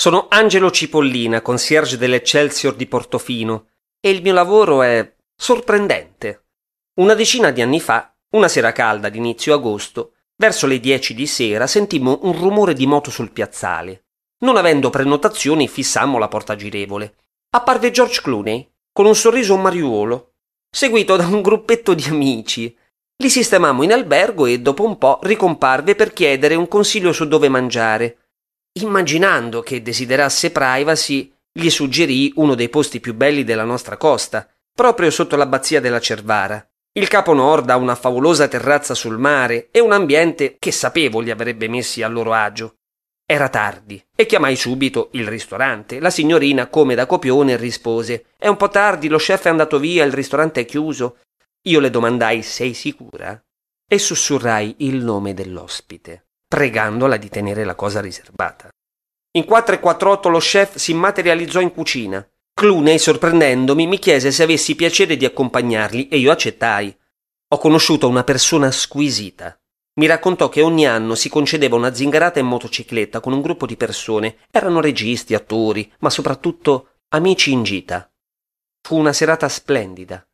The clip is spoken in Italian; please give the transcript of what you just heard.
Sono Angelo Cipollina, concierge dell'Eccelsior di Portofino, e il mio lavoro è sorprendente. Una decina di anni fa, una sera calda d'inizio agosto, verso le dieci di sera sentimmo un rumore di moto sul piazzale. Non avendo prenotazioni, fissammo la porta girevole. Apparve George Clooney, con un sorriso mariuolo, seguito da un gruppetto di amici. Li sistemammo in albergo e dopo un po' ricomparve per chiedere un consiglio su dove mangiare. Immaginando che desiderasse privacy, gli suggerì uno dei posti più belli della nostra costa, proprio sotto l'abbazia della Cervara. Il capo nord ha una favolosa terrazza sul mare e un ambiente che sapevo li avrebbe messi a loro agio. Era tardi e chiamai subito il ristorante. La signorina, come da copione, rispose: È un po' tardi, lo chef è andato via, il ristorante è chiuso. Io le domandai: Sei sicura? E sussurrai il nome dell'ospite pregandola di tenere la cosa riservata. In 4.48 lo chef si materializzò in cucina. Clooney, sorprendendomi, mi chiese se avessi piacere di accompagnarli e io accettai. Ho conosciuto una persona squisita. Mi raccontò che ogni anno si concedeva una zingarata in motocicletta con un gruppo di persone. Erano registi, attori, ma soprattutto amici in gita. Fu una serata splendida.